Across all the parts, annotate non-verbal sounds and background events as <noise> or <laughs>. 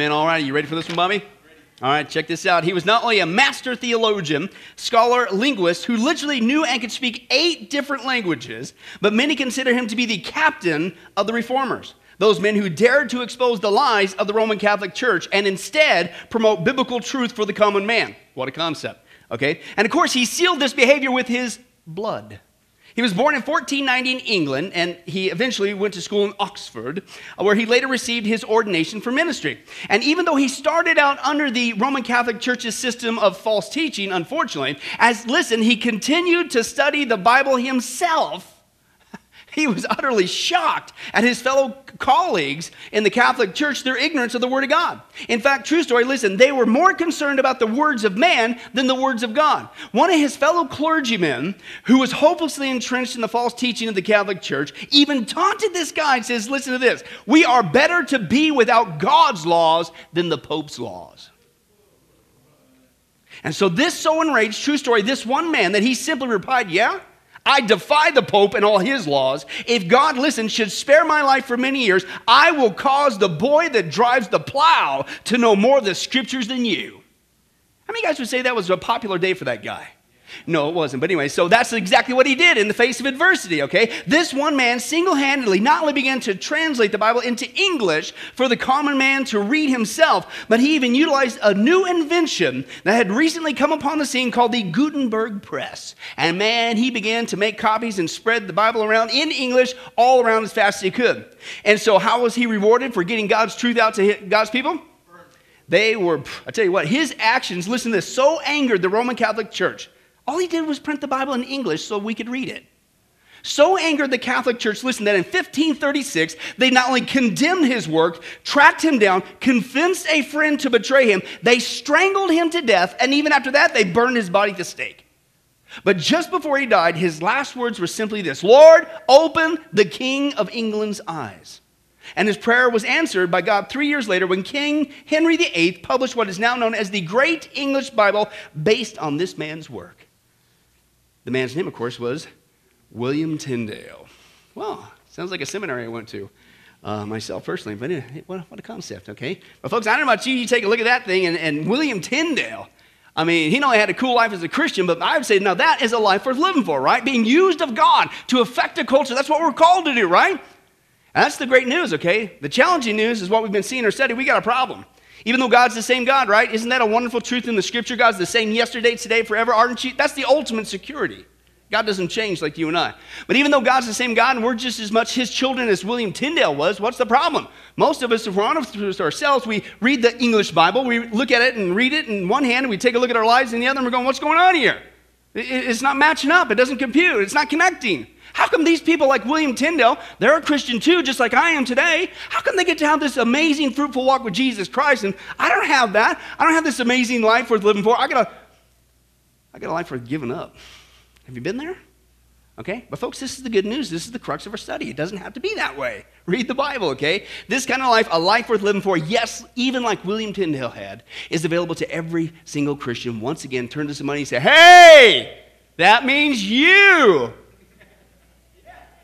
Amen. All right, you ready for this one, Bobby? All right, check this out. He was not only a master theologian, scholar, linguist who literally knew and could speak eight different languages, but many consider him to be the captain of the reformers. Those men who dared to expose the lies of the Roman Catholic Church and instead promote biblical truth for the common man. What a concept, okay? And of course, he sealed this behavior with his blood. He was born in 1490 in England, and he eventually went to school in Oxford, uh, where he later received his ordination for ministry. And even though he started out under the Roman Catholic Church's system of false teaching, unfortunately, as listen, he continued to study the Bible himself he was utterly shocked at his fellow colleagues in the Catholic Church, their ignorance of the Word of God. In fact, true story, listen, they were more concerned about the words of man than the words of God. One of his fellow clergymen, who was hopelessly entrenched in the false teaching of the Catholic Church, even taunted this guy and says, Listen to this, we are better to be without God's laws than the Pope's laws. And so, this so enraged, true story, this one man that he simply replied, Yeah, I defy the Pope and all his laws. If God, listen, should spare my life for many years, I will cause the boy that drives the plow to know more of the scriptures than you. How many guys would say that was a popular day for that guy? No, it wasn't. But anyway, so that's exactly what he did in the face of adversity, okay? This one man single handedly not only began to translate the Bible into English for the common man to read himself, but he even utilized a new invention that had recently come upon the scene called the Gutenberg Press. And man, he began to make copies and spread the Bible around in English all around as fast as he could. And so, how was he rewarded for getting God's truth out to God's people? They were, I tell you what, his actions, listen to this, so angered the Roman Catholic Church all he did was print the Bible in English so we could read it. So angered the Catholic Church, listen, that in 1536, they not only condemned his work, tracked him down, convinced a friend to betray him, they strangled him to death, and even after that, they burned his body to stake. But just before he died, his last words were simply this Lord, open the King of England's eyes. And his prayer was answered by God three years later when King Henry VIII published what is now known as the Great English Bible based on this man's work. The man's name, of course, was William Tyndale. Well, sounds like a seminary I went to. Uh, myself personally, but what, what, a concept, okay? But folks, I don't know about you, you take a look at that thing, and, and William Tyndale, I mean, he not only had a cool life as a Christian, but I would say, now that is a life worth living for, right? Being used of God to affect a culture. That's what we're called to do, right? And that's the great news, okay? The challenging news is what we've been seeing or our study. We got a problem. Even though God's the same God, right? Isn't that a wonderful truth in the scripture? God's the same yesterday, today, forever, aren't you? That's the ultimate security. God doesn't change like you and I. But even though God's the same God and we're just as much his children as William Tyndale was, what's the problem? Most of us, if we're honest with ourselves, we read the English Bible, we look at it and read it in one hand, and we take a look at our lives in the other, and we're going, what's going on here? It's not matching up. It doesn't compute. It's not connecting. How come these people like William Tyndale, they're a Christian too, just like I am today? How come they get to have this amazing, fruitful walk with Jesus Christ? And I don't have that. I don't have this amazing life worth living for. I got a, I got a life worth giving up. Have you been there? Okay? But folks, this is the good news. This is the crux of our study. It doesn't have to be that way. <laughs> Read the Bible, okay? This kind of life, a life worth living for, yes, even like William Tyndale had, is available to every single Christian. Once again, turn to somebody and say, hey, that means you.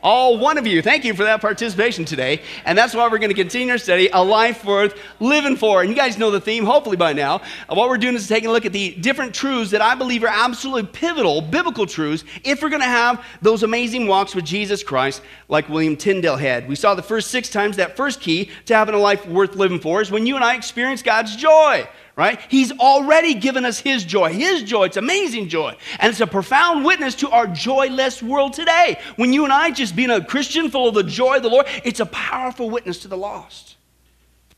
All one of you. Thank you for that participation today. And that's why we're going to continue our study, A Life Worth Living For. And you guys know the theme, hopefully by now. Uh, what we're doing is taking a look at the different truths that I believe are absolutely pivotal, biblical truths, if we're going to have those amazing walks with Jesus Christ like William Tyndale had. We saw the first six times that first key to having a life worth living for is when you and I experience God's joy right? He's already given us His joy. His joy, it's amazing joy. And it's a profound witness to our joyless world today. When you and I, just being a Christian full of the joy of the Lord, it's a powerful witness to the lost,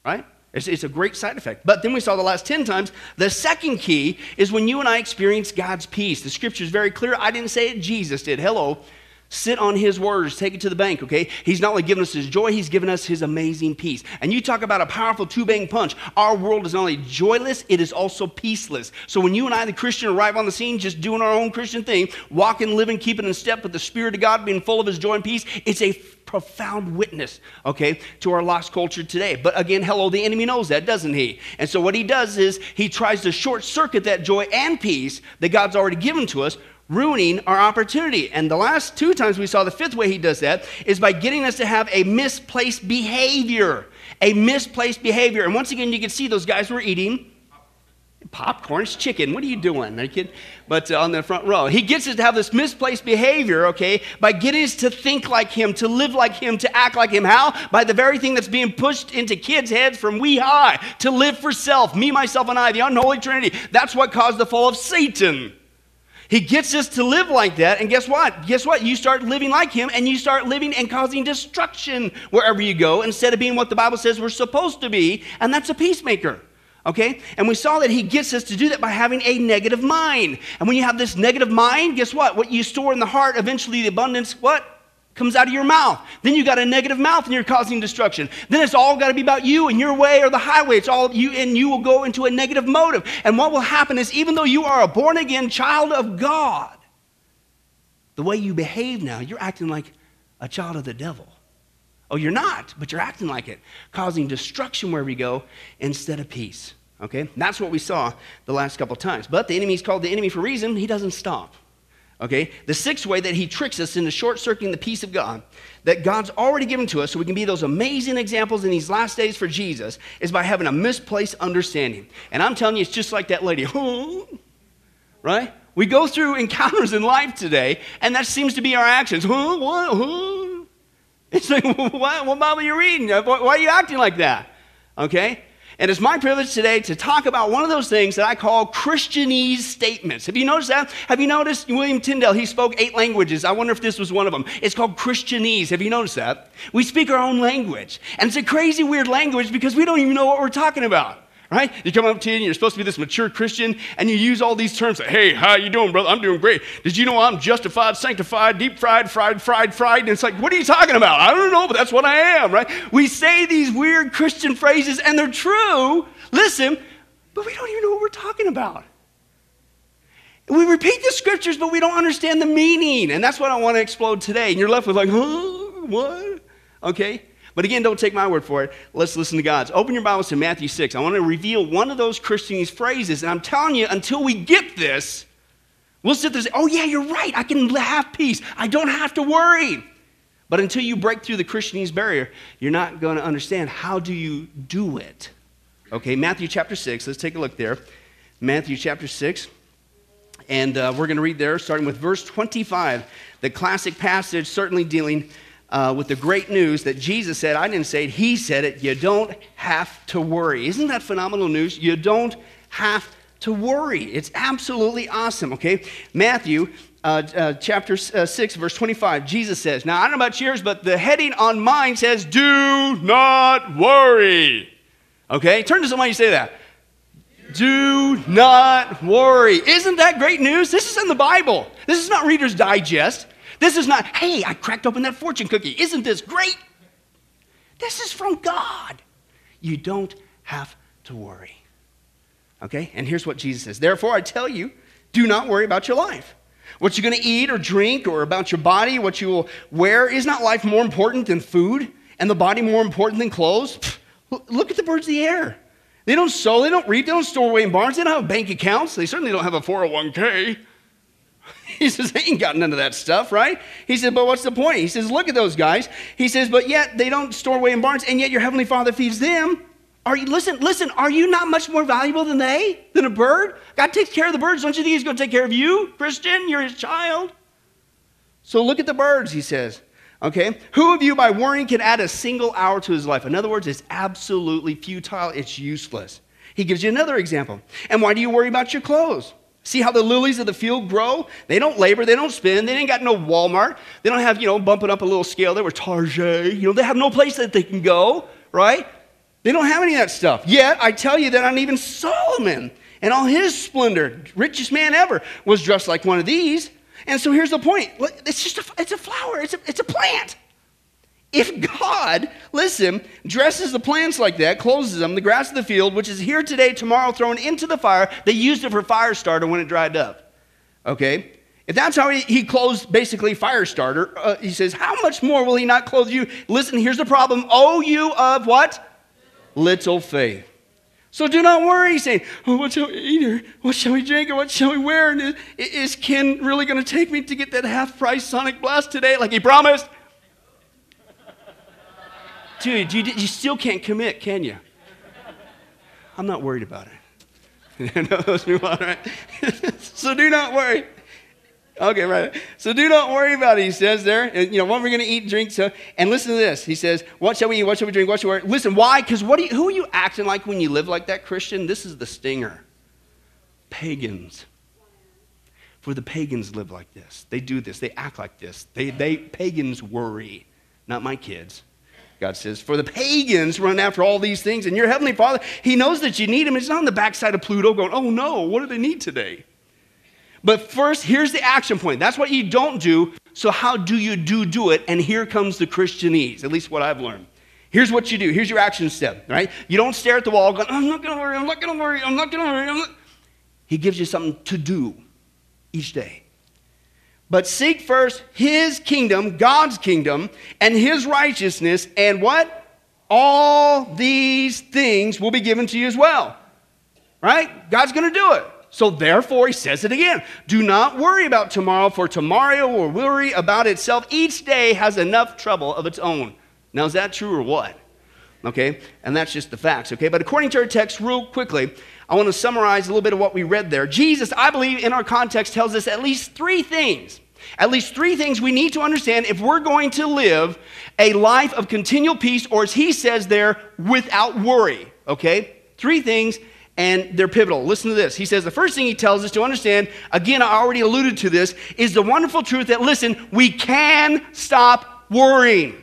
right? It's, it's, a great side effect. But then we saw the last 10 times. The second key is when you and I experience God's peace. The scripture is very clear. I didn't say it, Jesus did. Hello. Sit on his words, take it to the bank, okay? He's not only given us his joy, he's given us his amazing peace. And you talk about a powerful two bang punch. Our world is not only joyless, it is also peaceless. So when you and I, the Christian, arrive on the scene just doing our own Christian thing, walking, living, keeping in step with the Spirit of God, being full of his joy and peace, it's a profound witness, okay, to our lost culture today. But again, hello, the enemy knows that, doesn't he? And so what he does is he tries to short circuit that joy and peace that God's already given to us ruining our opportunity. And the last two times we saw the fifth way he does that is by getting us to have a misplaced behavior. A misplaced behavior. And once again, you can see those guys were eating popcorn, it's chicken. What are you doing? Are you kidding? But uh, on the front row, he gets us to have this misplaced behavior, okay, by getting us to think like him, to live like him, to act like him. How? By the very thing that's being pushed into kids' heads from wee high to live for self, me, myself, and I, the unholy trinity. That's what caused the fall of Satan. He gets us to live like that, and guess what? Guess what? You start living like him, and you start living and causing destruction wherever you go instead of being what the Bible says we're supposed to be, and that's a peacemaker. Okay? And we saw that he gets us to do that by having a negative mind. And when you have this negative mind, guess what? What you store in the heart, eventually the abundance, what? Comes out of your mouth. Then you got a negative mouth and you're causing destruction. Then it's all got to be about you and your way or the highway. It's all you, and you will go into a negative motive. And what will happen is, even though you are a born again child of God, the way you behave now, you're acting like a child of the devil. Oh, you're not, but you're acting like it, causing destruction wherever you go instead of peace. Okay? That's what we saw the last couple times. But the enemy's called the enemy for a reason. He doesn't stop. Okay? The sixth way that he tricks us into short circuiting the peace of God that God's already given to us so we can be those amazing examples in these last days for Jesus is by having a misplaced understanding. And I'm telling you, it's just like that lady. <laughs> right? We go through encounters in life today, and that seems to be our actions. <laughs> It's like, <laughs> what, what Bible are you reading? Why are you acting like that? Okay? And it's my privilege today to talk about one of those things that I call Christianese statements. Have you noticed that? Have you noticed William Tyndale? He spoke eight languages. I wonder if this was one of them. It's called Christianese. Have you noticed that? We speak our own language. And it's a crazy, weird language because we don't even know what we're talking about right? You come up to you and you're supposed to be this mature Christian and you use all these terms like, hey, how you doing, brother? I'm doing great. Did you know I'm justified, sanctified, deep fried, fried, fried, fried? And it's like, what are you talking about? I don't know, but that's what I am, right? We say these weird Christian phrases and they're true. Listen, but we don't even know what we're talking about. We repeat the scriptures, but we don't understand the meaning. And that's what I want to explode today. And you're left with like, huh? What? Okay? But again, don't take my word for it. Let's listen to God's. Open your Bibles to Matthew 6. I want to reveal one of those Christianese phrases. And I'm telling you, until we get this, we'll sit there and say, oh, yeah, you're right. I can have peace. I don't have to worry. But until you break through the Christianese barrier, you're not going to understand how do you do it. Okay, Matthew chapter 6. Let's take a look there. Matthew chapter 6. And uh, we're going to read there, starting with verse 25, the classic passage, certainly dealing uh, with the great news that Jesus said, I didn't say it, He said it, you don't have to worry. Isn't that phenomenal news? You don't have to worry. It's absolutely awesome, okay? Matthew uh, uh, chapter uh, 6, verse 25, Jesus says, Now, I don't know about yours, but the heading on mine says, Do not worry. Okay? Turn to somebody and say that. Do not worry. Isn't that great news? This is in the Bible. This is not Reader's Digest. This is not, hey, I cracked open that fortune cookie. Isn't this great? This is from God. You don't have to worry. Okay? And here's what Jesus says Therefore, I tell you, do not worry about your life. What you're going to eat or drink, or about your body, what you will wear. Is not life more important than food, and the body more important than clothes? Pfft, look at the birds of the air. They don't sow, they don't reap, they don't store away in barns, they don't have bank accounts, they certainly don't have a 401k. <laughs> He says, they ain't got none of that stuff, right? He says, but what's the point? He says, look at those guys. He says, but yet they don't store away in barns, and yet your heavenly Father feeds them. Are you listen, listen, are you not much more valuable than they, than a bird? God takes care of the birds. Don't you think he's going to take care of you, Christian? You're his child. So look at the birds, he says. Okay? Who of you by worrying can add a single hour to his life? In other words, it's absolutely futile, it's useless. He gives you another example. And why do you worry about your clothes? See how the lilies of the field grow? They don't labor, they don't spin, they ain't got no Walmart. They don't have, you know, bumping up a little scale there with Target. You know, they have no place that they can go, right? They don't have any of that stuff. Yet, I tell you that not even Solomon and all his splendor, richest man ever, was dressed like one of these. And so here's the point. It's just a, it's a flower, it's a, it's a plant. If God, listen, dresses the plants like that, closes them, the grass of the field, which is here today, tomorrow thrown into the fire, they used it for fire starter when it dried up. Okay? If that's how he, he basically fire starter, uh, he says, How much more will he not clothe you? Listen, here's the problem. Oh, you of what? Little faith. So do not worry, saying, oh, what shall we eat or what shall we drink or what shall we wear? And is, is Ken really going to take me to get that half price Sonic Blast today like he promised? Dude, you, you still can't commit, can you? I'm not worried about it. <laughs> On, right? <laughs> so do not worry. Okay, right. So do not worry about it, he says there. And, you know, what we're going to eat and drink. So, and listen to this. He says, what shall we eat? What shall we drink? What shall we wear? Listen, why? Because what you, who are you acting like when you live like that, Christian? This is the stinger. Pagans. For the pagans live like this. They do this. They act like this. They, they pagans worry. Not my kids. God says, for the pagans run after all these things, and your heavenly Father, He knows that you need Him. It's not on the backside of Pluto going, oh no, what do they need today? But first, here's the action point. That's what you don't do. So, how do you do do it? And here comes the Christianese, at least what I've learned. Here's what you do. Here's your action step, right? You don't stare at the wall going, I'm not going to worry, I'm not going to worry, I'm not going to worry. He gives you something to do each day. But seek first his kingdom, God's kingdom, and his righteousness, and what? All these things will be given to you as well. Right? God's going to do it. So therefore, he says it again do not worry about tomorrow, for tomorrow will worry about itself. Each day has enough trouble of its own. Now, is that true or what? Okay, and that's just the facts, okay? But according to our text, real quickly, I want to summarize a little bit of what we read there. Jesus, I believe, in our context, tells us at least three things. At least three things we need to understand if we're going to live a life of continual peace, or as he says there, without worry, okay? Three things and they're pivotal. Listen to this. He says the first thing he tells us to understand, again, I already alluded to this, is the wonderful truth that, listen, we can stop worrying.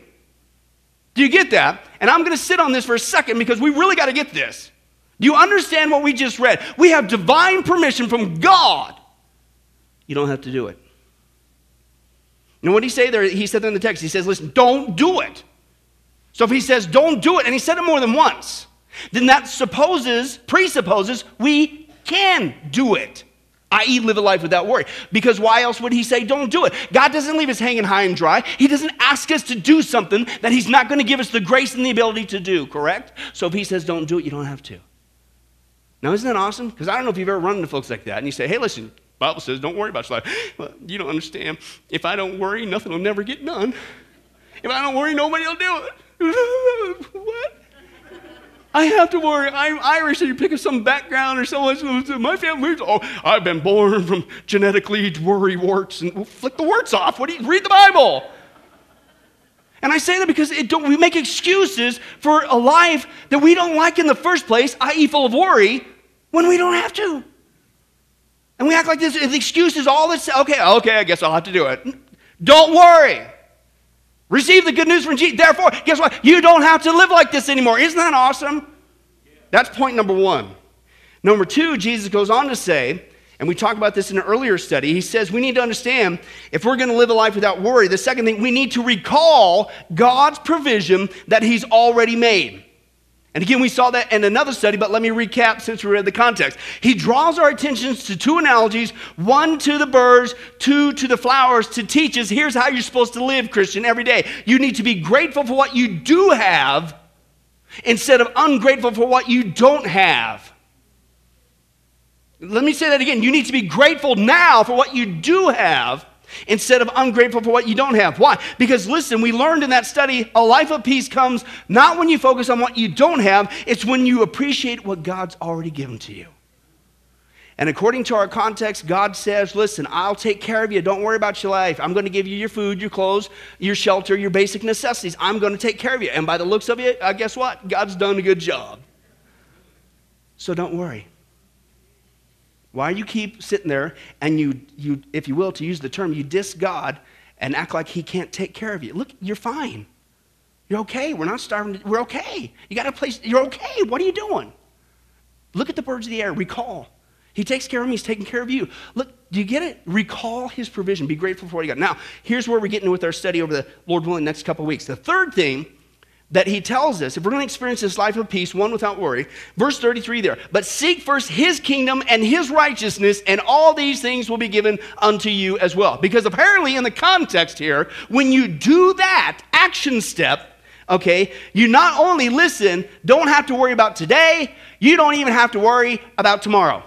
Do you get that? And I'm going to sit on this for a second because we really got to get this. Do you understand what we just read? We have divine permission from God. You don't have to do it. And what he say there? He said in the text, he says, listen, don't do it. So if he says don't do it, and he said it more than once, then that supposes, presupposes, we can do it, i.e., live a life without worry. Because why else would he say, don't do it? God doesn't leave us hanging high and dry. He doesn't ask us to do something that he's not going to give us the grace and the ability to do, correct? So if he says, don't do it, you don't have to. Now, isn't that awesome? Because I don't know if you've ever run into folks like that, and you say, hey, listen, Bible says, don't worry about your life. Well, you don't understand. If I don't worry, nothing will never get done. If I don't worry, nobody will do it. <laughs> what? I have to worry. I'm Irish, and you pick up some background or someone. My family, oh, I've been born from genetically worry warts, and well, flick the warts off. What do you read the Bible? And I say that because we make excuses for a life that we don't like in the first place, i.e., full of worry, when we don't have to. And we act like this. The excuse is all this. Okay, okay, I guess I'll have to do it. Don't worry. Receive the good news from Jesus. Therefore, guess what? You don't have to live like this anymore. Isn't that awesome? That's point number one. Number two, Jesus goes on to say, and we talked about this in an earlier study, he says we need to understand if we're going to live a life without worry, the second thing, we need to recall God's provision that he's already made. And again, we saw that in another study, but let me recap since we read the context. He draws our attentions to two analogies one to the birds, two to the flowers, to teach us here's how you're supposed to live, Christian, every day. You need to be grateful for what you do have instead of ungrateful for what you don't have. Let me say that again. You need to be grateful now for what you do have instead of ungrateful for what you don't have. Why? Because listen, we learned in that study a life of peace comes not when you focus on what you don't have, it's when you appreciate what God's already given to you. And according to our context, God says, Listen, I'll take care of you. Don't worry about your life. I'm going to give you your food, your clothes, your shelter, your basic necessities. I'm going to take care of you. And by the looks of it, uh, guess what? God's done a good job. So don't worry. Why you keep sitting there and you, you, if you will, to use the term, you diss God and act like He can't take care of you? Look, you're fine. You're okay. We're not starving. We're okay. You got a place. You're okay. What are you doing? Look at the birds of the air. Recall. He takes care of me. He's taking care of you. Look, do you get it? Recall his provision. Be grateful for what you got. Now, here's where we're getting with our study over the Lord willing next couple weeks. The third thing that he tells us if we're going to experience this life of peace, one without worry, verse 33 there, but seek first his kingdom and his righteousness, and all these things will be given unto you as well. Because apparently, in the context here, when you do that action step okay, you not only listen, don't have to worry about today, you don't even have to worry about tomorrow,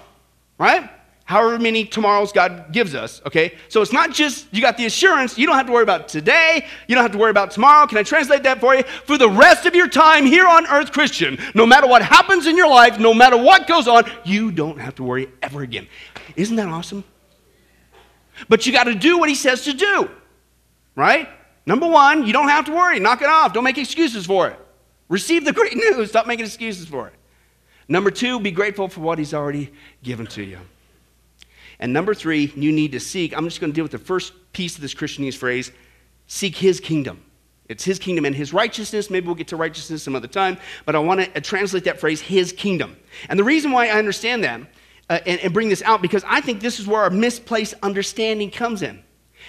right? However many tomorrows God gives us, okay? So it's not just you got the assurance, you don't have to worry about today, you don't have to worry about tomorrow. Can I translate that for you? For the rest of your time here on earth, Christian, no matter what happens in your life, no matter what goes on, you don't have to worry ever again. Isn't that awesome? But you got to do what he says to do, right? Number one, you don't have to worry. Knock it off. Don't make excuses for it. Receive the great <laughs> news. Stop making excuses for it. Number two, be grateful for what he's already given to you. And number three, you need to seek. I'm just going to deal with the first piece of this Christianese phrase seek his kingdom. It's his kingdom and his righteousness. Maybe we'll get to righteousness some other time, but I want to uh, translate that phrase, his kingdom. And the reason why I understand that uh, and, and bring this out, because I think this is where our misplaced understanding comes in.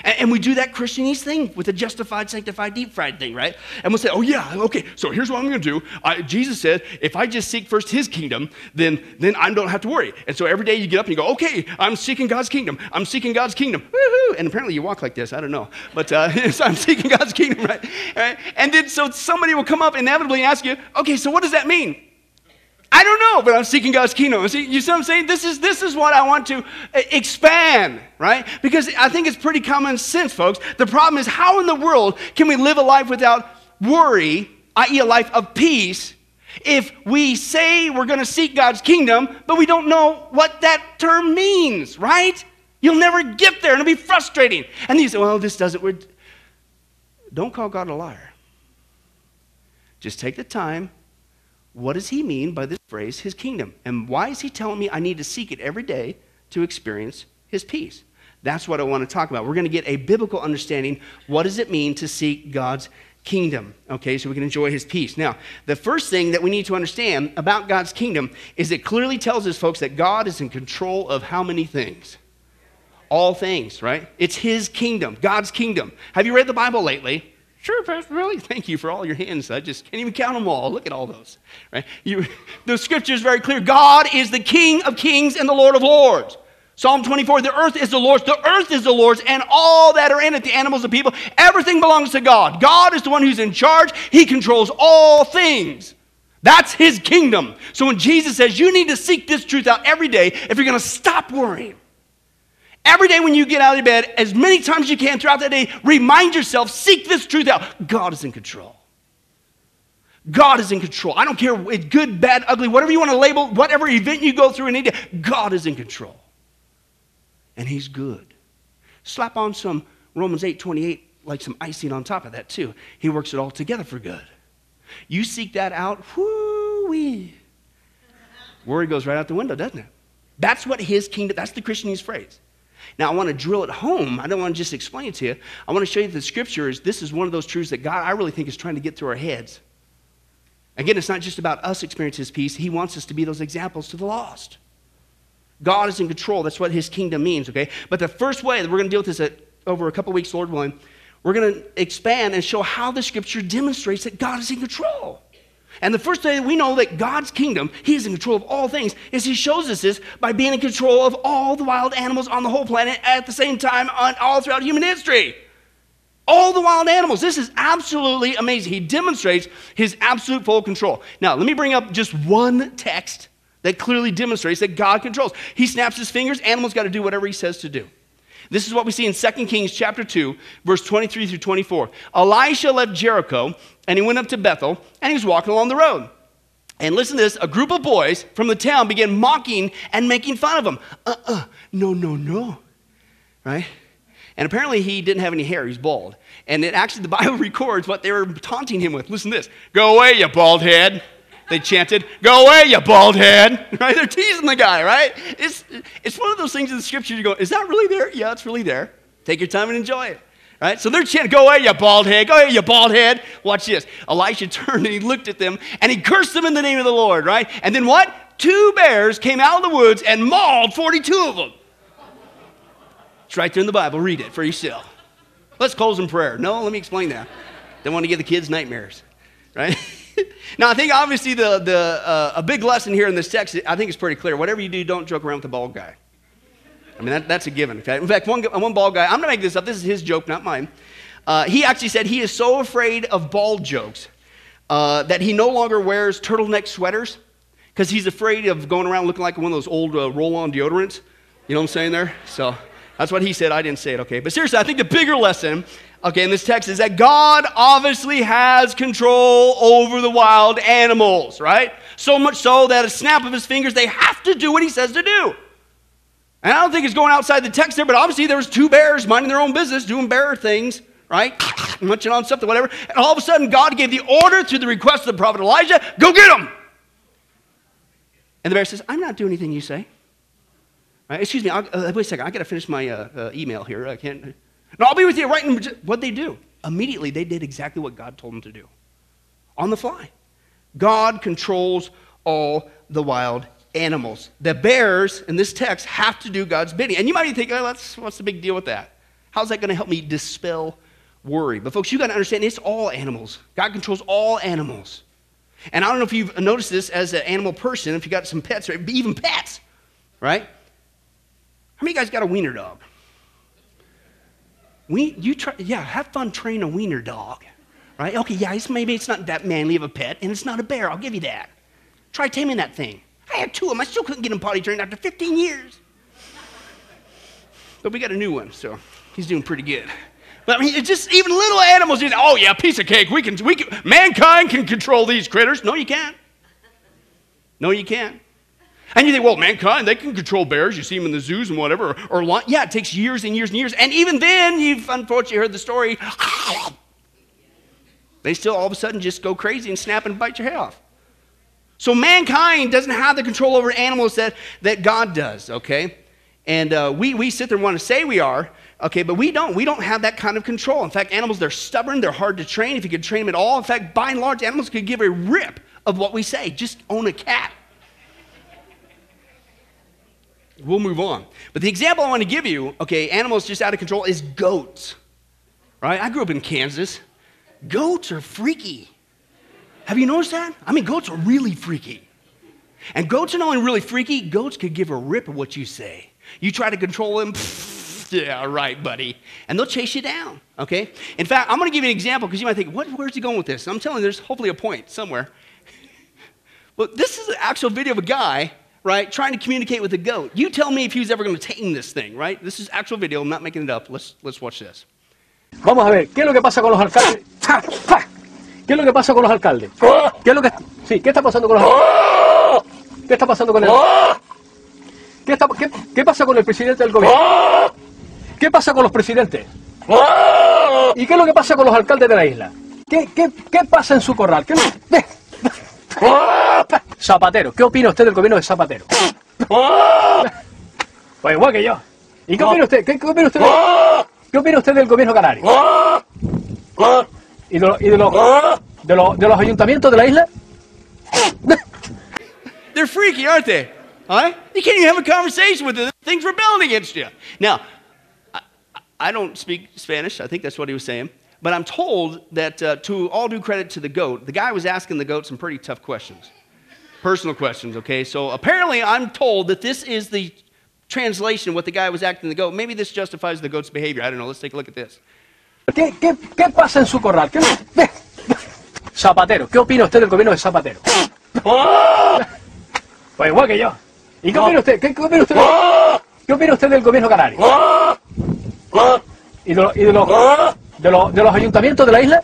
And, we do that Christianese thing with the justified, sanctified, deep fried thing, right? And we'll say, oh, yeah, okay, so here's what I'm going to do. I, Jesus said, if I just seek first his kingdom, then, then I don't have to worry. And so every day you get up and you go, okay, I'm seeking God's kingdom. I'm seeking God's kingdom. Woo-hoo. And apparently you walk like this. I don't know. But uh, <laughs> so I'm seeking God's kingdom, right? right? And then so somebody will come up inevitably and ask you, okay, so what does that mean? I don't know, but I'm seeking God's kingdom. See, you see what I'm saying? This is, this is what I want to uh, expand, right? Because I think it's pretty common sense, folks. The problem is, how in the world can we live a life without worry, i.e., a life of peace, if we say we're going to seek God's kingdom, but we don't know what that term means, right? You'll never get there, and it'll be frustrating. And you say, well, this doesn't. We're... Don't call God a liar. Just take the time what does he mean by this phrase, his kingdom? And why is he telling me I need to seek it every day to experience his peace? That's what I want to talk about. We're going to get a biblical understanding. What does it mean to seek God's kingdom? Okay, so we can enjoy his peace. Now, the first thing that we need to understand about God's kingdom is it clearly tells us, folks, that God is in control of how many things? All things, right? It's his kingdom, God's kingdom. Have you read the Bible lately? Sure, Pastor, really? Thank you for all your hands. I just can't even count them all. Look at all those. Right? You, <laughs> the scripture is very clear. God is the King of kings and the Lord of lords. Psalm 24, the earth is the Lord's, the earth is the Lord's, and all that are in it, the animals, the people, everything belongs to God. God is the one who's in charge. He controls all things. That's his kingdom. So when Jesus says you need to seek this truth out every day if you're going to stop worrying, Every day when you get out of bed, as many times as you can throughout that day, remind yourself, seek this truth out. God is in control. God is in control. I don't care, it's good, bad, ugly, whatever you want to label, whatever event you go through in any day, God is in control. And He's good. Slap on some Romans 8 28, like some icing on top of that, too. He works it all together for good. You seek that out, whoo wee. Worry goes right out the window, doesn't it? That's what His kingdom, that's the Christianese phrase. Now, I want to drill it home. I don't want to just explain it to you. I want to show you that the scriptures, this is one of those truths that God, I really think, is trying to get through our heads. Again, it's not just about us experiencing his peace, he wants us to be those examples to the lost. God is in control. That's what his kingdom means, okay? But the first way that we're going to deal with this over a couple weeks, Lord willing, we're going to expand and show how the scripture demonstrates that God is in control. And the first way that we know that God's kingdom, He is in control of all things, is He shows us this by being in control of all the wild animals on the whole planet at the same time on all throughout human history. All the wild animals. This is absolutely amazing. He demonstrates His absolute full control. Now, let me bring up just one text that clearly demonstrates that God controls. He snaps his fingers, animals got to do whatever He says to do. This is what we see in 2 Kings chapter 2, verse 23 through 24. Elisha left Jericho and he went up to Bethel and he was walking along the road. And listen to this a group of boys from the town began mocking and making fun of him. Uh uh, no, no, no. Right? And apparently he didn't have any hair, he's bald. And it actually, the <laughs> Bible records what they were taunting him with. Listen to this Go away, you bald head. They chanted, Go away, you bald head. <laughs> Right? They're teasing the guy, right? It's, it's one of those things in the scripture you go, Is that really there? Yeah, it's really there. Take your time and enjoy it. Right? So they're chanting, Go away, you bald head. Go away, you bald head. Watch this. Elisha <laughs> turned and he looked at them and he cursed them in the name of the Lord, right? And then what? Two bears came out of the woods and mauled 42 of them. It's right there in the Bible. Read it for yourself. Let's close in prayer. No, let me explain that. Don't want to give the kids nightmares, right? <laughs> <laughs> now, I think obviously the, the, uh, a big lesson here in this text, I think it's pretty clear. Whatever you do, don't joke around with the bald guy. I mean, that, that's a given. Okay? In fact, one, one bald guy, I'm going to make this up. This is his joke, not mine. Uh, he actually said he is so afraid of bald jokes uh, that he no longer wears turtleneck sweaters because he's afraid of going around looking like one of those old uh, roll on deodorants. You know what I'm saying there? So that's what he said. I didn't say it, okay? But seriously, I think the bigger lesson, okay, in this text is that God obviously has control over the wild animals, right? So much so that a snap of his fingers, they have to do what he says to do. And I don't think it's going outside the text there, but obviously there was two bears minding their own business, doing bear things, right? <coughs> Munching on something, whatever. And all of a sudden, God gave the order to the request of the prophet Elijah, go get them. And the bear says, I'm not doing anything you say. Right? Excuse me, uh, wait a second. I got to finish my uh, uh, email here. I can't. No, I'll be with you right in. What'd they do? Immediately, they did exactly what God told them to do on the fly. God controls all the wild animals. The bears in this text have to do God's bidding. And you might be thinking, oh, what's the big deal with that? How's that going to help me dispel worry? But, folks, you got to understand it's all animals. God controls all animals. And I don't know if you've noticed this as an animal person, if you got some pets, or even pets, right? How many guys got a wiener dog? We, you try, yeah, have fun training a wiener dog, right? Okay, yeah, it's, maybe it's not that manly of a pet, and it's not a bear. I'll give you that. Try taming that thing. I had two of them. I still couldn't get him potty trained after 15 years. But we got a new one, so he's doing pretty good. But I mean, it's just even little animals. You oh yeah, piece of cake. We can, we can, mankind can control these critters. No, you can't. No, you can't. And you think, well, mankind, they can control bears. You see them in the zoos and whatever. Or, or yeah, it takes years and years and years. And even then, you've unfortunately heard the story. <laughs> They still all of a sudden just go crazy and snap and bite your head off. So mankind doesn't have the control over animals that, that God does, okay? And uh, we, we sit there and want to say we are, okay, but we don't. We don't have that kind of control. In fact, animals, they're stubborn, they're hard to train if you could train them at all. In fact, by and large, animals could give a rip of what we say. Just own a cat. We'll move on. But the example I want to give you, okay, animals just out of control, is goats. Right? I grew up in Kansas. Goats are freaky. Have you noticed that? I mean, goats are really freaky. And goats are not only really freaky, goats could give a rip of what you say. You try to control them, pfft, yeah, right, buddy. And they'll chase you down, okay? In fact, I'm going to give you an example because you might think, what, where's he going with this? I'm telling you, there's hopefully a point somewhere. <laughs> But this is an actual video of a guy, right, trying to communicate with a goat. You tell me if he was ever going to tame this thing, right? This is actual video. I'm not making it up. Let's, let's watch this. Vamos a ver, ¿qué es lo que pasa con los alcaldes? ¿Qué es lo que pasa con los alcaldes? ¿Qué es lo que sí, qué está pasando con los alcaldes? ¿Qué está pasando con el ¿Qué, está, qué, qué pasa con el presidente del gobierno? ¿Qué pasa con los presidentes? ¿Y qué es lo que pasa con los alcaldes de la isla? ¿Qué, qué, qué pasa en su corral? ¿Qué ve? <laughs> Zapatero, ¿qué opina usted del gobierno de Zapatero? <laughs> Pues igual que yo. ¿Y qué opina usted? ¿Qué, qué opina usted? ¿Qué opina usted del gobierno canario? ¿Y de, lo- y de, los, de, los, de los ayuntamientos de la isla? <laughs> They're freaky, aren't they? Huh? You can't even have a conversation with them. Things rebelling against you. Now, I, I don't speak Spanish. I think that's what he was saying. But I'm told that uh, to all due credit to the goat, the guy was asking the goat some pretty tough questions. Personal questions, okay? So apparently I'm told that this is the translation of what the guy was asking the goat. Maybe this justifies the goat's behavior. I don't know. Let's take a look at this. ¿Qué, qué, qué pasa en su corral? ¿Qué, ve? Zapatero, ¿qué opina usted del gobierno de Zapatero? Pues igual que yo. ¿Y qué opina usted? ¿Qué, qué opina usted? ¿Qué opina usted del gobierno canario? ¿Y de, lo- y de, los, de, los, de los ayuntamientos de la isla?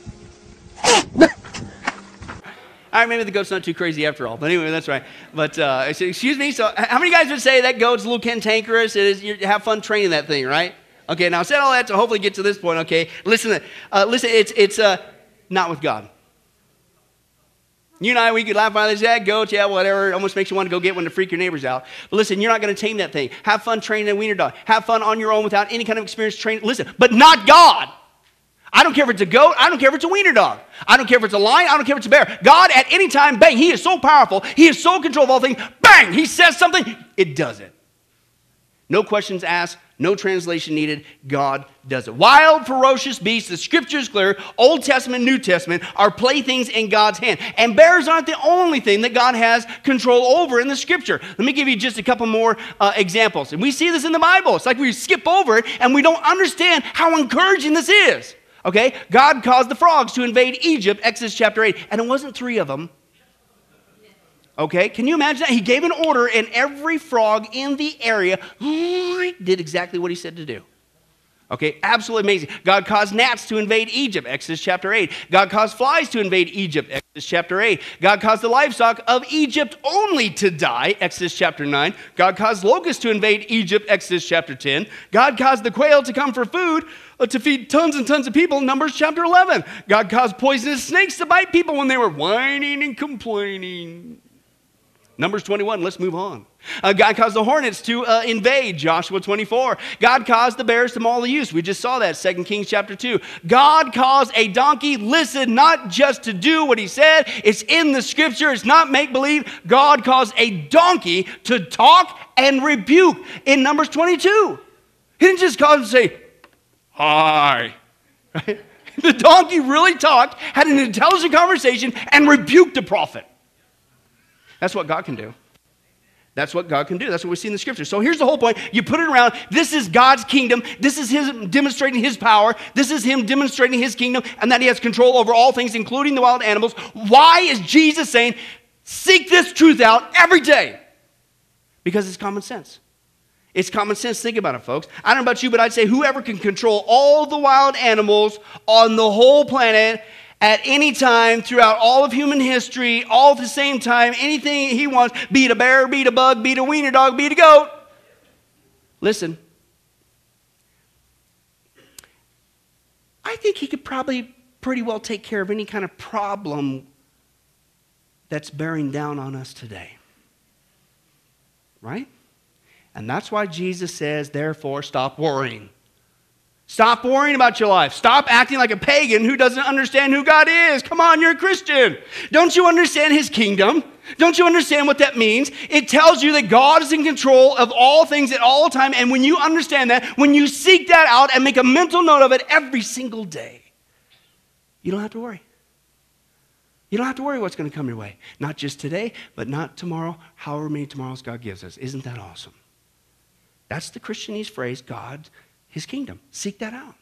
All right, maybe the goat's not too crazy after all. But anyway, that's right. But uh, excuse me. So, how many guys would say that goat's a little cantankerous? It is. You have fun training that thing, right? Okay. Now I said all that to hopefully get to this point. Okay. Listen. Uh, listen. It's it's uh, not with God. You and I, we could laugh about this. Yeah, goat. Yeah, whatever. It almost makes you want to go get one to freak your neighbors out. But listen, you're not going to tame that thing. Have fun training a wiener dog. Have fun on your own without any kind of experience training. Listen, but not God. I don't care if it's a goat. I don't care if it's a wiener dog. I don't care if it's a lion. I don't care if it's a bear. God, at any time, bang, He is so powerful. He is so in control of all things. Bang, He says something, it does it. No questions asked, no translation needed. God does it. Wild, ferocious beasts, the scripture is clear, Old Testament, New Testament, are playthings in God's hand. And bears aren't the only thing that God has control over in the scripture. Let me give you just a couple more uh, examples. And we see this in the Bible. It's like we skip over it and we don't understand how encouraging this is. Okay? God caused the frogs to invade Egypt, Exodus chapter 8. And it wasn't three of them. Okay? Can you imagine that? He gave an order, and every frog in the area <gasps> did exactly what he said to do. Okay, absolutely amazing. God caused gnats to invade Egypt, Exodus chapter 8. God caused flies to invade Egypt, Exodus chapter 8. God caused the livestock of Egypt only to die, Exodus chapter 9. God caused locusts to invade Egypt, Exodus chapter 10. God caused the quail to come for food uh, to feed tons and tons of people, Numbers chapter 11. God caused poisonous snakes to bite people when they were whining and complaining, Numbers 21, let's move on. Uh, God caused the hornets to uh, invade, Joshua 24. God caused the bears to maul the youths. We just saw that, 2 Kings chapter 2. God caused a donkey, listen, not just to do what he said, it's in the scripture, it's not make believe. God caused a donkey to talk and rebuke in Numbers 22. He didn't just cause him to say, Hi. Right? <laughs> The donkey really talked, had an intelligent conversation, and rebuked the prophet. That's what God can do. That's what God can do. That's what we see in the scripture. So here's the whole point. You put it around. This is God's kingdom. This is His demonstrating His power. This is Him demonstrating His kingdom and that He has control over all things, including the wild animals. Why is Jesus saying, seek this truth out every day? Because it's common sense. It's common sense. Think about it, folks. I don't know about you, but I'd say whoever can control all the wild animals on the whole planet at any time throughout all of human history, all at the same time, anything he wants beat a bear, beat a bug, beat a wiener dog, beat a goat. Listen, I think he could probably pretty well take care of any kind of problem that's bearing down on us today. Right? And that's why Jesus says, therefore, stop worrying. Stop worrying about your life. Stop acting like a pagan who doesn't understand who God is. Come on, you're a Christian. Don't you understand his kingdom? Don't you understand what that means? It tells you that God is in control of all things at all time. And when you understand that, when you seek that out and make a mental note of it every single day, you don't have to worry. You don't have to worry what's going to come your way. Not just today, but not tomorrow, however many tomorrows God gives us. Isn't that awesome? That's the Christianese phrase God his kingdom. Seek that out.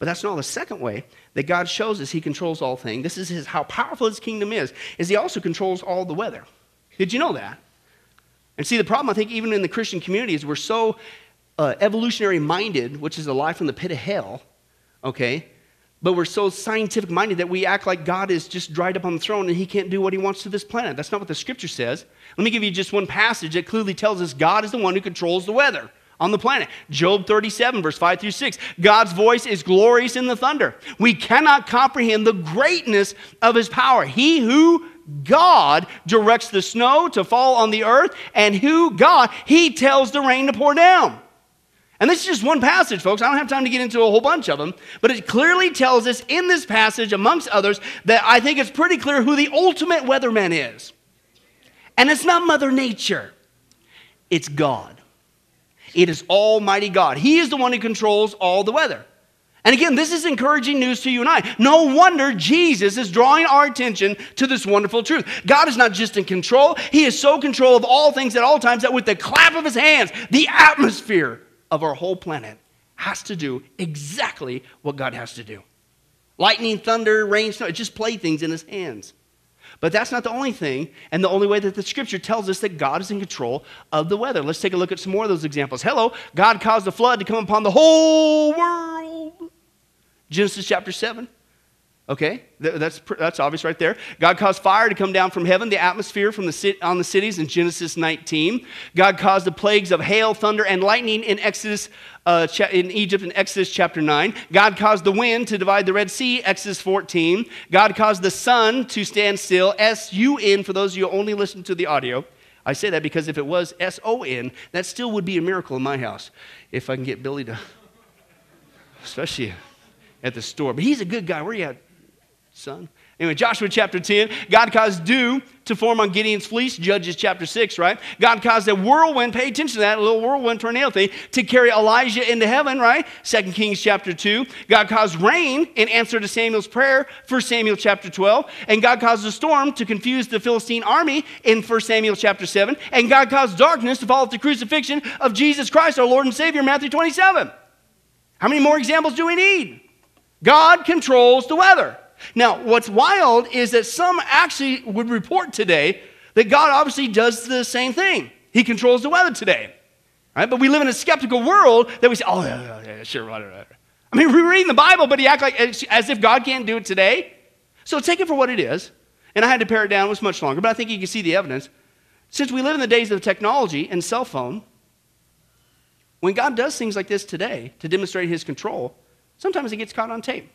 But that's not the second way that God shows us he controls all things. This is his, how powerful his kingdom is, is he also controls all the weather. Did you know that? And see, the problem, I think, even in the Christian community is we're so uh, evolutionary minded, which is a lie from the pit of hell, okay? But we're so scientific minded that we act like God is just dried up on the throne and he can't do what he wants to this planet. That's not what the scripture says. Let me give you just one passage that clearly tells us God is the one who controls the weather on the planet. Job 37, verse 5 through 6. God's voice is glorious in the thunder. We cannot comprehend the greatness of his power. He who God directs the snow to fall on the earth, and who God, he tells the rain to pour down. And this is just one passage, folks. I don't have time to get into a whole bunch of them, but it clearly tells us in this passage, amongst others, that I think it's pretty clear who the ultimate weatherman is. And it's not Mother Nature, it's God. It is Almighty God. He is the one who controls all the weather. And again, this is encouraging news to you and I. No wonder Jesus is drawing our attention to this wonderful truth. God is not just in control, He is so control of all things at all times that with the clap of His hands, the atmosphere of our whole planet has to do exactly what God has to do. Lightning, thunder, rain, snow, just playthings in His hands. But that's not the only thing, and the only way that the scripture tells us that God is in control of the weather. Let's take a look at some more of those examples. Hello, God caused a flood to come upon the whole world. Genesis chapter 7. Okay, that's, that's obvious right there. God caused fire to come down from heaven, the atmosphere from the, on the cities in Genesis 19. God caused the plagues of hail, thunder, and lightning in Exodus uh, in Egypt in Exodus chapter 9. God caused the wind to divide the Red Sea, Exodus 14. God caused the sun to stand still, S U N, for those of you who only listen to the audio. I say that because if it was S O N, that still would be a miracle in my house. If I can get Billy to, <laughs> especially at the store. But he's a good guy. Where are you at? Son. Anyway, Joshua chapter 10, God caused dew to form on Gideon's fleece, Judges chapter 6, right? God caused a whirlwind, pay attention to that, little whirlwind tornado thing, to carry Elijah into heaven, right? 2 Kings chapter 2. God caused rain in answer to Samuel's prayer, 1 Samuel chapter 12. And God caused a storm to confuse the Philistine army in 1 Samuel chapter 7. And God caused darkness to follow the crucifixion of Jesus Christ, our Lord and Savior, Matthew 27. How many more examples do we need? God controls the weather. Now, what's wild is that some actually would report today that God obviously does the same thing. He controls the weather today. Right? But we live in a skeptical world that we say, oh, yeah, yeah, yeah sure, whatever. I mean, <laughs> we're reading the Bible, but he act like as if God can't do it today. So take it for what it is. And I had to pare it down, it was much longer, but I think you can see the evidence. Since we live in the days of technology and cell phone, when God does things like this today to demonstrate his control, sometimes he gets caught on tape.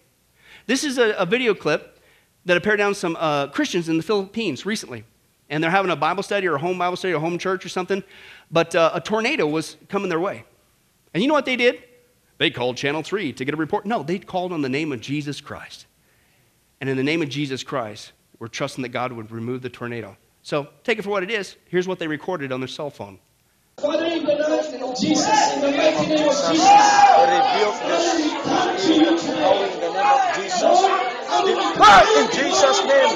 This is a, a video clip that I pared down some uh, Christians in the Philippines recently. And they're having a Bible study or a home Bible study or a home church or something. But uh, a tornado was coming their way. And you know what they did? They called Channel 3 to get a report. No, they called on the name of Jesus Christ. And in the name of Jesus Christ, we're trusting that God would remove the tornado. So take it for what it is. Here's what they recorded on their cell phone. Father, in the name of Jesus, in the mighty name of Jesus, rebuke this spirit in the name of Jesus. Depart in Jesus' name.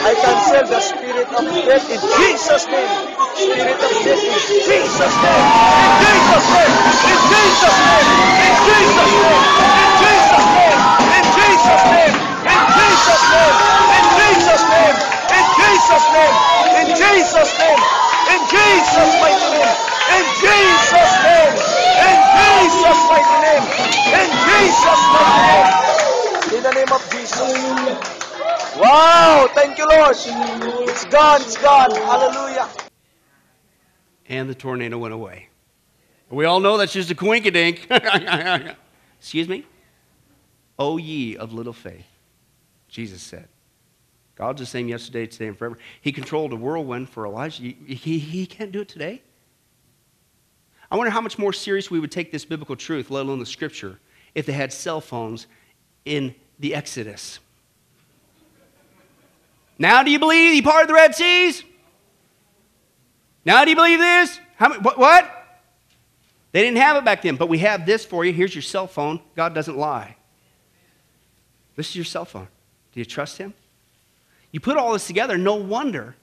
I cancel the spirit of death in Jesus' name. Spirit of death in Jesus' name. In Jesus' name. In Jesus' name. In Jesus' name. In Jesus' name. In Jesus' name. In Jesus' name. In Jesus' name. In Jesus' name. In Jesus' name. In Jesus' mighty name. In Jesus' name. In Jesus' mighty name. In Jesus' mighty name. In the name of Jesus. Wow. Thank you, Lord. It's gone. It's gone. Hallelujah. And the tornado went away. We all know that's just a coinkydink. <laughs> Excuse me? O ye of little faith, Jesus said. God's the same yesterday, today, and forever. He controlled a whirlwind for Elijah. He, he, he can't do it today. I wonder how much more serious we would take this biblical truth, let alone the scripture, if they had cell phones in the Exodus. Now, do you believe he parted the Red Seas? Now, do you believe this? How, what, what? They didn't have it back then, but we have this for you. Here's your cell phone. God doesn't lie. This is your cell phone. Do you trust him? You put all this together, no wonder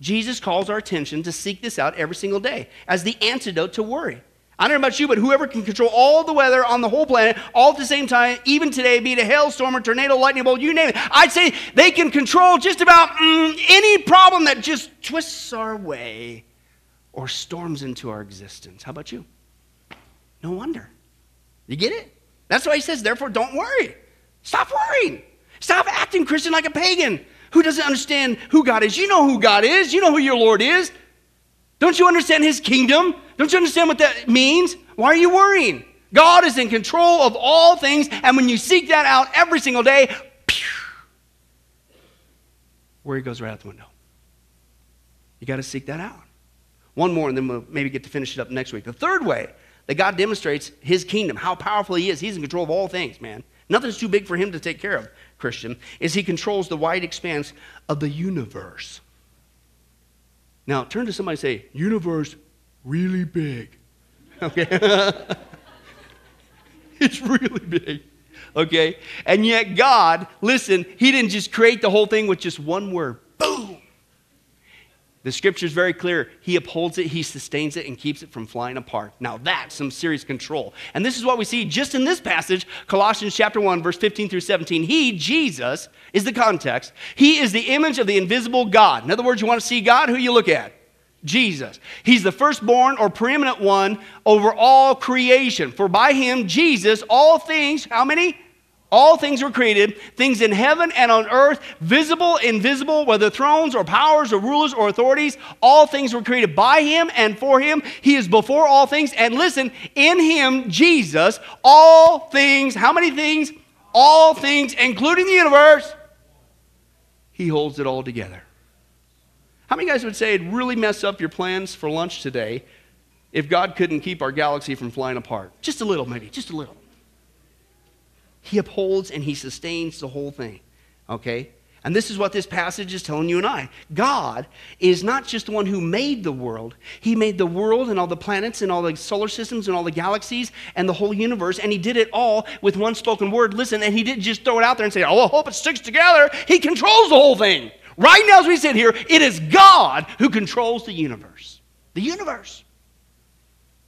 Jesus calls our attention to seek this out every single day as the antidote to worry. I don't know about you, but whoever can control all the weather on the whole planet all at the same time, even today, be it a hailstorm or tornado, lightning bolt, you name it, I'd say they can control just about mm, any problem that just twists our way or storms into our existence. How about you? No wonder. You get it? That's why he says, therefore, don't worry. Stop worrying. Stop acting Christian like a pagan who doesn't understand who God is. You know who God is, you know who your Lord is. Don't you understand his kingdom? Don't you understand what that means? Why are you worrying? God is in control of all things, and when you seek that out every single day, where he goes right out the window. You got to seek that out. One more, and then we'll maybe get to finish it up next week. The third way that God demonstrates his kingdom, how powerful he is. He's in control of all things, man. Nothing's too big for him to take care of. Christian, is he controls the wide expanse of the universe. Now, turn to somebody and say, universe really big. Okay? <laughs> it's really big. Okay? And yet, God, listen, He didn't just create the whole thing with just one word. The scripture is very clear. He upholds it, he sustains it, and keeps it from flying apart. Now, that's some serious control. And this is what we see just in this passage, Colossians chapter 1, verse 15 through 17. He, Jesus, is the context. He is the image of the invisible God. In other words, you want to see God? Who you look at? Jesus. He's the firstborn or preeminent one over all creation. For by him, Jesus, all things, how many? All things were created, things in heaven and on earth, visible, invisible, whether thrones or powers or rulers or authorities, all things were created by him and for him. He is before all things. And listen, in him, Jesus, all things, how many things? All things, including the universe, he holds it all together. How many guys would say it'd really mess up your plans for lunch today if God couldn't keep our galaxy from flying apart? Just a little, maybe, just a little. He upholds and he sustains the whole thing. Okay? And this is what this passage is telling you and I. God is not just the one who made the world, He made the world and all the planets and all the solar systems and all the galaxies and the whole universe, and He did it all with one spoken word. Listen, and He didn't just throw it out there and say, Oh, I hope it sticks together. He controls the whole thing. Right now, as we sit here, it is God who controls the universe. The universe.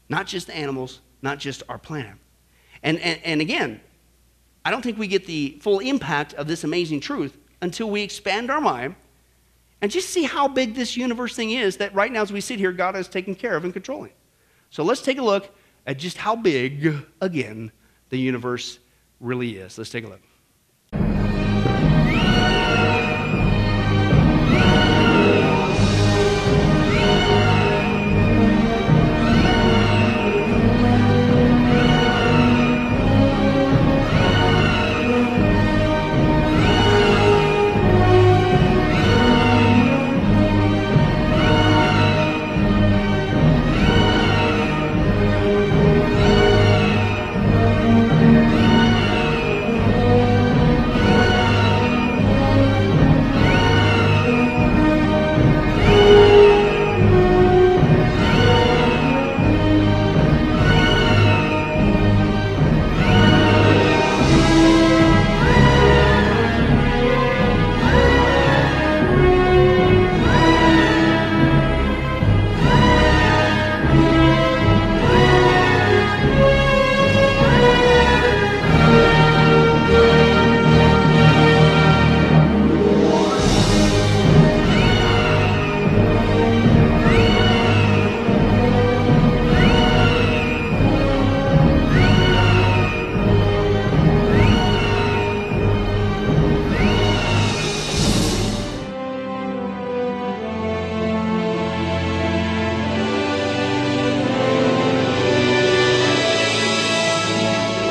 Not just the animals, not just our planet. And, and, and again, I don't think we get the full impact of this amazing truth until we expand our mind and just see how big this universe thing is that right now, as we sit here, God is taking care of and controlling. So let's take a look at just how big, again, the universe really is. Let's take a look.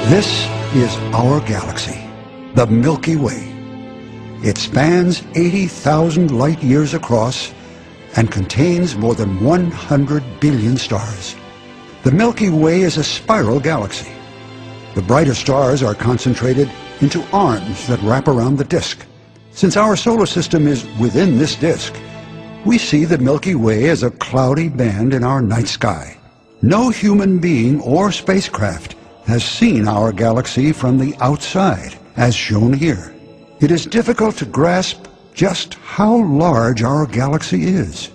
This is our galaxy, the Milky Way. It spans 80,000 light years across and contains more than 100 billion stars. The Milky Way is a spiral galaxy. The brighter stars are concentrated into arms that wrap around the disk. Since our solar system is within this disk, we see the Milky Way as a cloudy band in our night sky. No human being or spacecraft has seen our galaxy from the outside, as shown here. It is difficult to grasp just how large our galaxy is.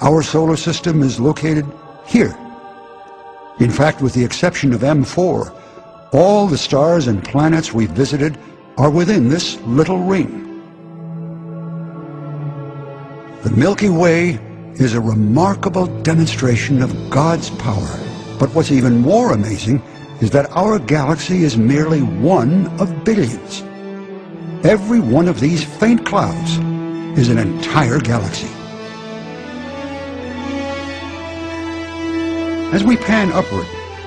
Our solar system is located here. In fact, with the exception of M4, all the stars and planets we've visited are within this little ring. The Milky Way is a remarkable demonstration of God's power. But what's even more amazing is that our galaxy is merely one of billions. Every one of these faint clouds is an entire galaxy. As we pan upward,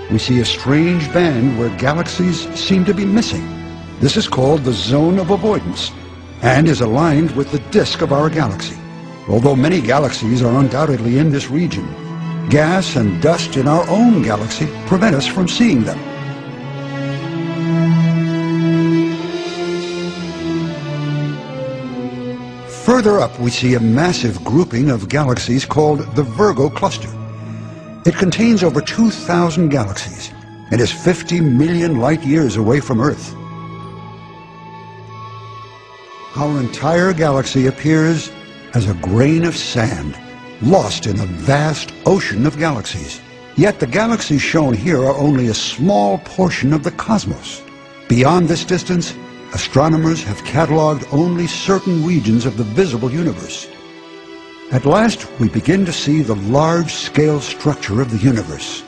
we see a strange band where galaxies seem to be missing. This is called the zone of avoidance and is aligned with the disk of our galaxy. Although many galaxies are undoubtedly in this region, gas and dust in our own galaxy prevent us from seeing them. Further up, we see a massive grouping of galaxies called the Virgo Cluster. It contains over 2,000 galaxies and is 50 million light years away from Earth. Our entire galaxy appears as a grain of sand, lost in a vast ocean of galaxies. Yet the galaxies shown here are only a small portion of the cosmos. Beyond this distance, astronomers have cataloged only certain regions of the visible universe. At last, we begin to see the large-scale structure of the universe.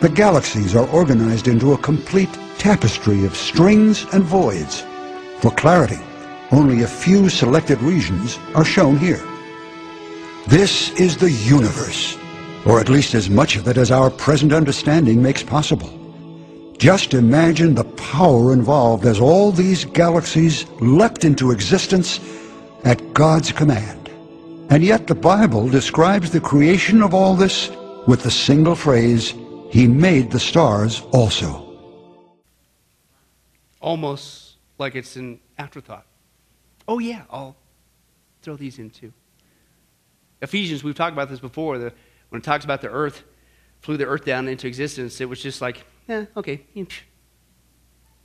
The galaxies are organized into a complete tapestry of strings and voids. For clarity, only a few selected regions are shown here. This is the universe, or at least as much of it as our present understanding makes possible. Just imagine the power involved as all these galaxies leapt into existence at God's command. And yet the Bible describes the creation of all this with the single phrase, He made the stars also. Almost like it's an afterthought. Oh, yeah, I'll throw these in too. Ephesians, we've talked about this before. The, when it talks about the earth, flew the earth down into existence, it was just like, yeah, okay.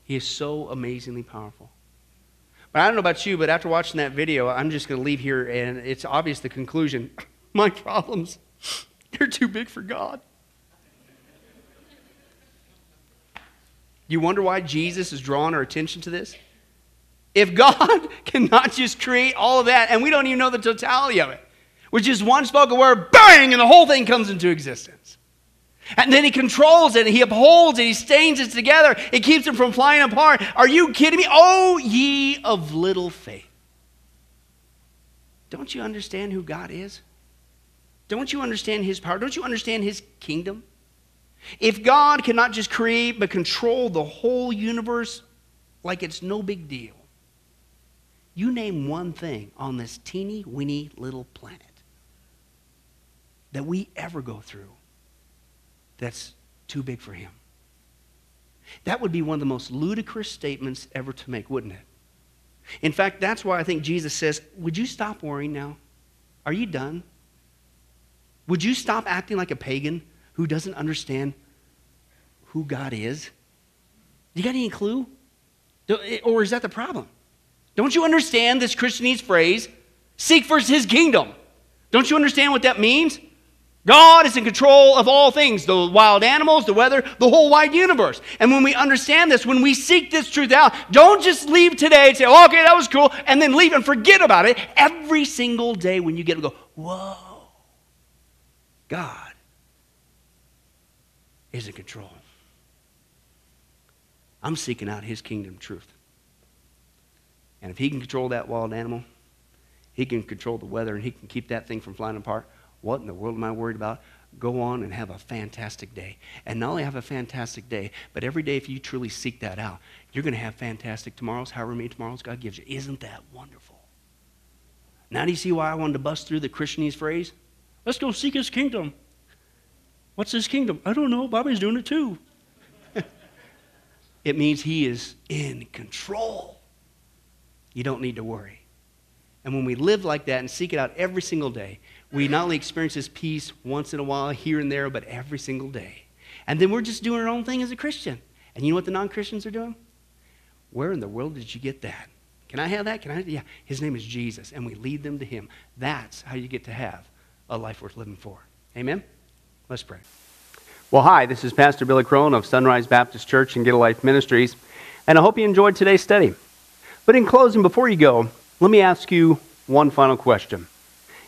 He is so amazingly powerful. But I don't know about you, but after watching that video, I'm just going to leave here, and it's obvious the conclusion. <coughs> My problems, <coughs> they're too big for God. You wonder why Jesus is drawing our attention to this? If God <laughs> cannot just create all of that, and we don't even know the totality of it, which is one spoken word, bang, and the whole thing comes into existence. And then he controls it, he upholds it, he stains it together, it keeps it from flying apart. Are you kidding me? Oh, ye of little faith. Don't you understand who God is? Don't you understand his power? Don't you understand his kingdom? If God cannot just create but control the whole universe like it's no big deal, you name one thing on this teeny weeny little planet that we ever go through that's too big for him. That would be one of the most ludicrous statements ever to make, wouldn't it? In fact, that's why I think Jesus says, Would you stop worrying now? Are you done? Would you stop acting like a pagan who doesn't understand who God is? You got any clue? Eh, or is that the problem? Don't you understand this Christianese phrase? Seek first his kingdom. Don't you understand what that means? God is in control of all things the wild animals, the weather, the whole wide universe. And when we understand this, when we seek this truth out, don't just leave today and say, oh, okay, that was cool, and then leave and forget about it. Every single day when you get to go, whoa, God is in control. I'm seeking out his kingdom truth. And if he can control that wild animal, he can control the weather, and he can keep that thing from flying apart. What in the world am I worried about? Go on and have a fantastic day. And not only have a fantastic day, but every day, if you truly seek that out, you're going to have fantastic tomorrows, however many tomorrows God gives you. Isn't that wonderful? Now, do you see why I wanted to bust through the Christianese phrase? Let's go seek his kingdom. What's his kingdom? I don't know. Bobby's doing it too. <laughs> it means he is in control. You don't need to worry. And when we live like that and seek it out every single day, we not only experience this peace once in a while, here and there, but every single day. And then we're just doing our own thing as a Christian. And you know what the non Christians are doing? Where in the world did you get that? Can I have that? Can I? Yeah. His name is Jesus, and we lead them to him. That's how you get to have a life worth living for. Amen? Let's pray. Well, hi, this is Pastor Billy Crone of Sunrise Baptist Church and Get a Life Ministries, and I hope you enjoyed today's study. But in closing, before you go, let me ask you one final question.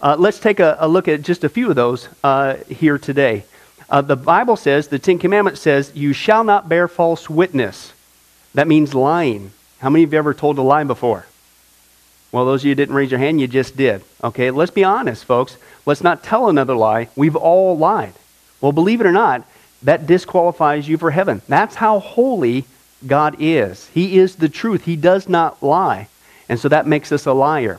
Uh, let's take a, a, look at just a few of those uh, here today. Uh, the Bible says, the Ten Commandments says, you shall not bear false witness. That means lying. How many of you ever told a lie before? Well, those of you didn't raise your hand, you just did. Okay, let's be honest, folks. Let's not tell another lie. We've all lied. Well, believe it or not, that disqualifies you for heaven. That's how holy God is. He is the truth. He does not lie. And so that makes us a liar.